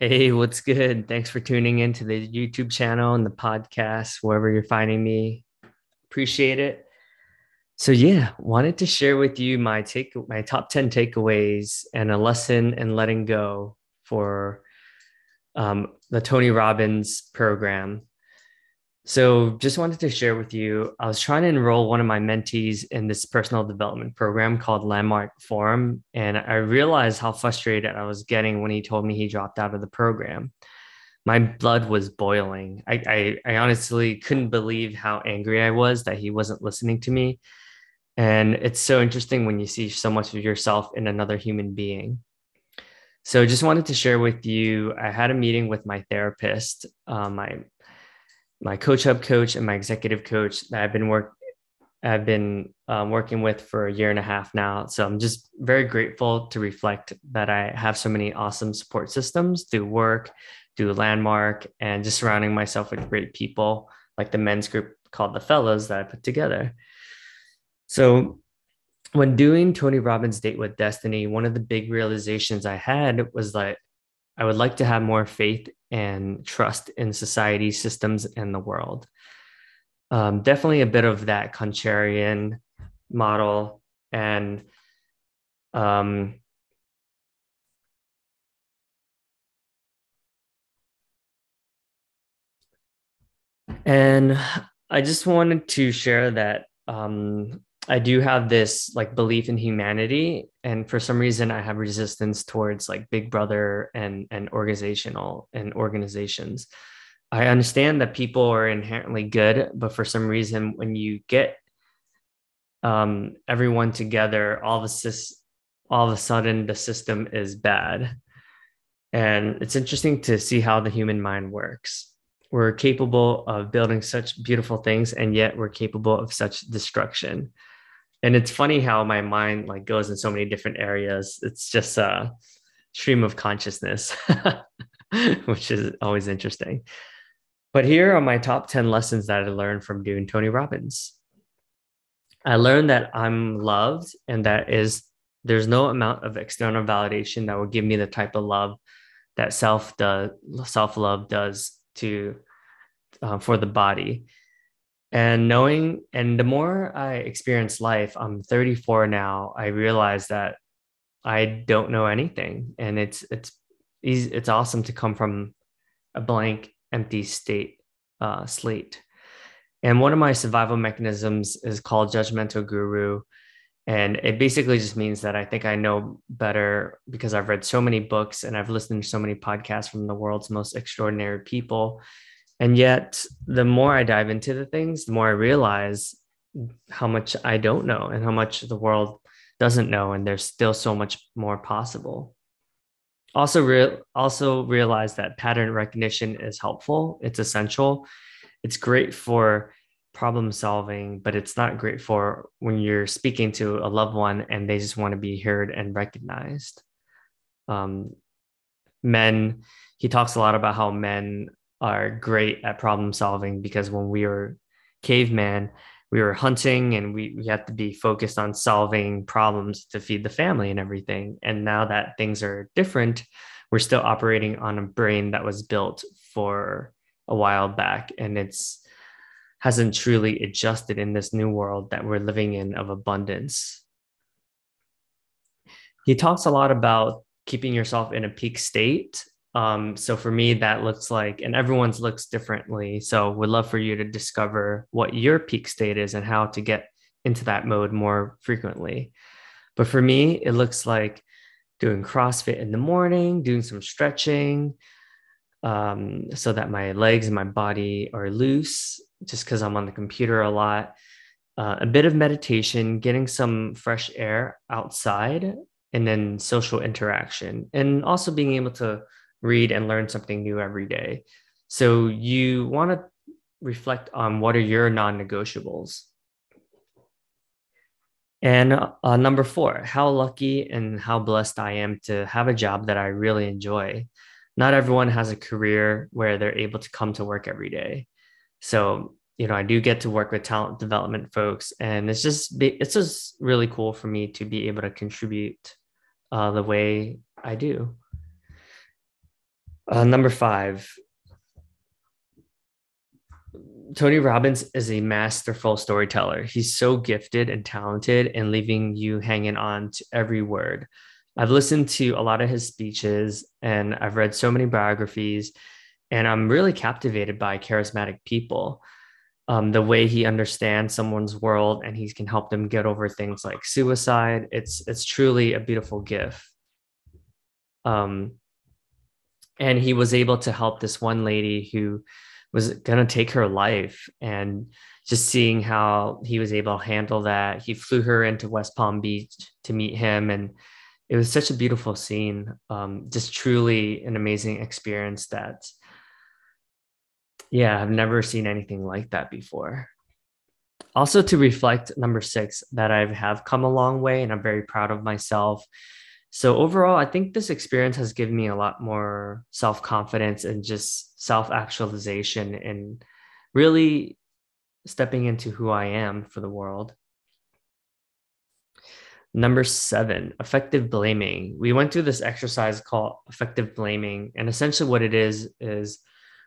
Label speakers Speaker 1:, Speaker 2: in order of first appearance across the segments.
Speaker 1: Hey, what's good? Thanks for tuning in to the YouTube channel and the podcast, wherever you're finding me. Appreciate it. So yeah, wanted to share with you my take my top 10 takeaways and a lesson in letting go for um, the Tony Robbins program. So, just wanted to share with you. I was trying to enroll one of my mentees in this personal development program called Landmark Forum. And I realized how frustrated I was getting when he told me he dropped out of the program. My blood was boiling. I, I, I honestly couldn't believe how angry I was that he wasn't listening to me. And it's so interesting when you see so much of yourself in another human being. So, just wanted to share with you. I had a meeting with my therapist, uh, my my CoachHub coach and my executive coach that I've been work I've been um, working with for a year and a half now. So I'm just very grateful to reflect that I have so many awesome support systems through work, through Landmark, and just surrounding myself with great people like the men's group called the Fellows that I put together. So when doing Tony Robbins' Date with Destiny, one of the big realizations I had was that I would like to have more faith and trust in society, systems, and the world. Um, definitely a bit of that contrarian model and um, and I just wanted to share that um, I do have this like belief in humanity, and for some reason, I have resistance towards like Big Brother and and organizational and organizations. I understand that people are inherently good, but for some reason, when you get um, everyone together, all of a all of a sudden the system is bad, and it's interesting to see how the human mind works. We're capable of building such beautiful things, and yet we're capable of such destruction and it's funny how my mind like goes in so many different areas. It's just a stream of consciousness which is always interesting. But here are my top 10 lessons that i learned from doing tony robbins. I learned that i'm loved and that is there's no amount of external validation that will give me the type of love that self does self love does to uh, for the body and knowing and the more i experience life i'm 34 now i realize that i don't know anything. And it's it's it's awesome to come from a blank empty state uh, slate. And one of my survival mechanisms is called judgmental guru. And it basically just means that i think i know better because i've read so many books and i've listened to so many podcasts from the world's most extraordinary people and yet, the more I dive into the things, the more I realize how much I don't know and how much the world doesn't know. And there's still so much more possible. Also, also realize that pattern recognition is helpful. It's essential. It's great for problem solving, but it's not great for when you're speaking to a loved one and they just want to be heard and recognized. Um, men, he talks a lot about how men are great at problem solving because when we were caveman, we were hunting and we, we had to be focused on solving problems to feed the family and everything. And now that things are different, we're still operating on a brain that was built for a while back and it's hasn't truly adjusted in this new world that we're living in of abundance. He talks a lot about keeping yourself in a peak state um, so for me, that looks like, and everyone's looks differently. So would love for you to discover what your peak state is and how to get into that mode more frequently. But for me, it looks like doing CrossFit in the morning, doing some stretching, um, so that my legs and my body are loose, just because I'm on the computer a lot. Uh, a bit of meditation, getting some fresh air outside, and then social interaction, and also being able to read and learn something new every day. So you want to reflect on what are your non-negotiables. And uh, number four, how lucky and how blessed I am to have a job that I really enjoy. Not everyone has a career where they're able to come to work every day. So, you know, I do get to work with talent development folks, and it's just it's just really cool for me to be able to contribute uh, the way I do. Uh, number five, Tony Robbins is a masterful storyteller. He's so gifted and talented and leaving you hanging on to every word. I've listened to a lot of his speeches and I've read so many biographies, and I'm really captivated by charismatic people. Um, the way he understands someone's world and he can help them get over things like suicide. It's it's truly a beautiful gift. Um, and he was able to help this one lady who was going to take her life. And just seeing how he was able to handle that he flew her into west palm beach to meet him. And it was such a beautiful scene. Um, just truly an amazing experience that yeah i've never seen anything like that before. Also to reflect number six that i have come a long way and i'm very proud of myself so overall, I think this experience has given me a lot more self confidence and just self actualization and really stepping into who I am for the world. Number seven, effective blaming. We went through this exercise called effective blaming. And essentially, what it is, is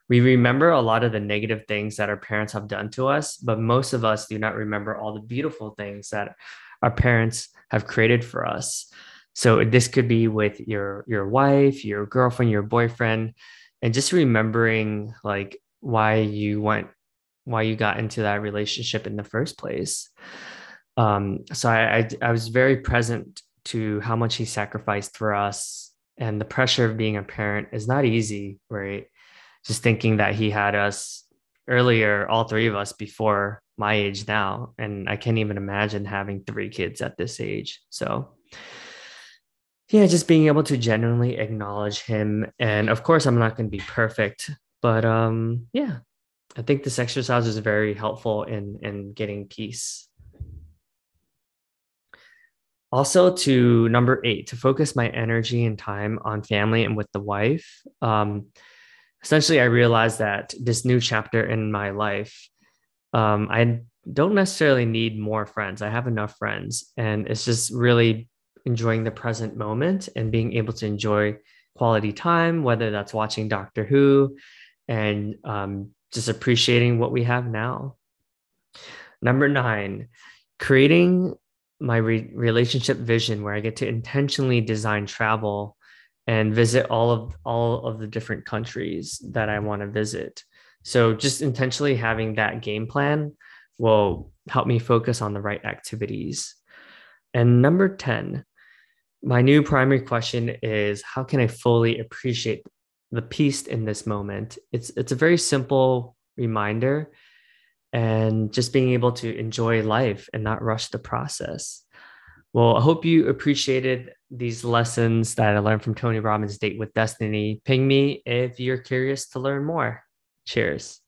Speaker 1: we remember a lot of the negative things that our parents have done to us, but most of us do not remember all the beautiful things that our parents have created for us. So this could be with your your wife, your girlfriend, your boyfriend, and just remembering like why you went why you got into that relationship in the first place. Um, so I, I I was very present to how much he sacrificed for us and the pressure of being a parent is not easy, right? Just thinking that he had us earlier, all three of us before my age now. And I can't even imagine having three kids at this age. So yeah, just being able to genuinely acknowledge him. And of course, I'm not going to be perfect, but um, yeah, I think this exercise is very helpful in in getting peace. Also, to number eight, to focus my energy and time on family and with the wife. Um, essentially, I realized that this new chapter in my life, um, I don't necessarily need more friends. I have enough friends, and it's just really enjoying the present moment and being able to enjoy quality time, whether that's watching Doctor Who and um, just appreciating what we have now. Number nine, creating my re- relationship vision where I get to intentionally design travel and visit all of all of the different countries that I want to visit. So just intentionally having that game plan will help me focus on the right activities. And number 10, my new primary question is how can I fully appreciate the peace in this moment? It's it's a very simple reminder and just being able to enjoy life and not rush the process. Well, I hope you appreciated these lessons that I learned from Tony Robbins' Date with Destiny. Ping me if you're curious to learn more. Cheers.